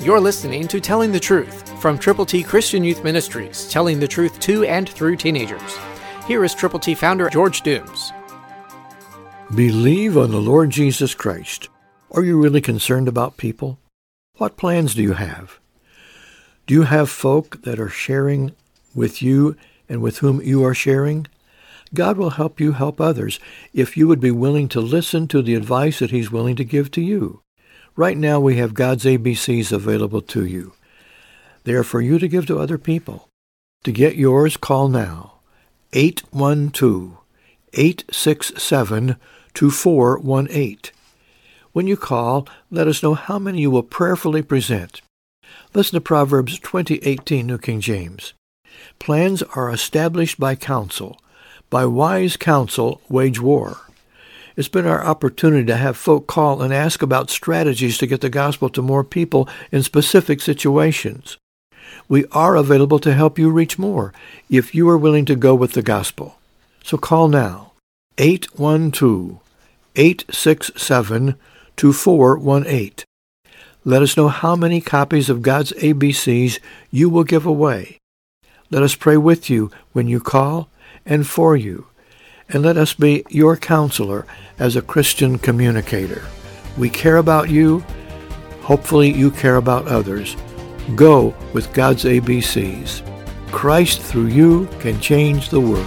You're listening to Telling the Truth from Triple T Christian Youth Ministries, telling the truth to and through teenagers. Here is Triple T founder George Dooms. Believe on the Lord Jesus Christ. Are you really concerned about people? What plans do you have? Do you have folk that are sharing with you and with whom you are sharing? God will help you help others if you would be willing to listen to the advice that he's willing to give to you. Right now we have God's ABCs available to you. They are for you to give to other people. To get yours, call now. 812-867-2418. When you call, let us know how many you will prayerfully present. Listen to Proverbs 20:18 New King James. Plans are established by counsel. By wise counsel wage war. It's been our opportunity to have folk call and ask about strategies to get the gospel to more people in specific situations. We are available to help you reach more if you are willing to go with the gospel. So call now 812-867-2418. Let us know how many copies of God's ABCs you will give away. Let us pray with you when you call and for you and let us be your counselor as a Christian communicator. We care about you. Hopefully you care about others. Go with God's ABCs. Christ through you can change the world.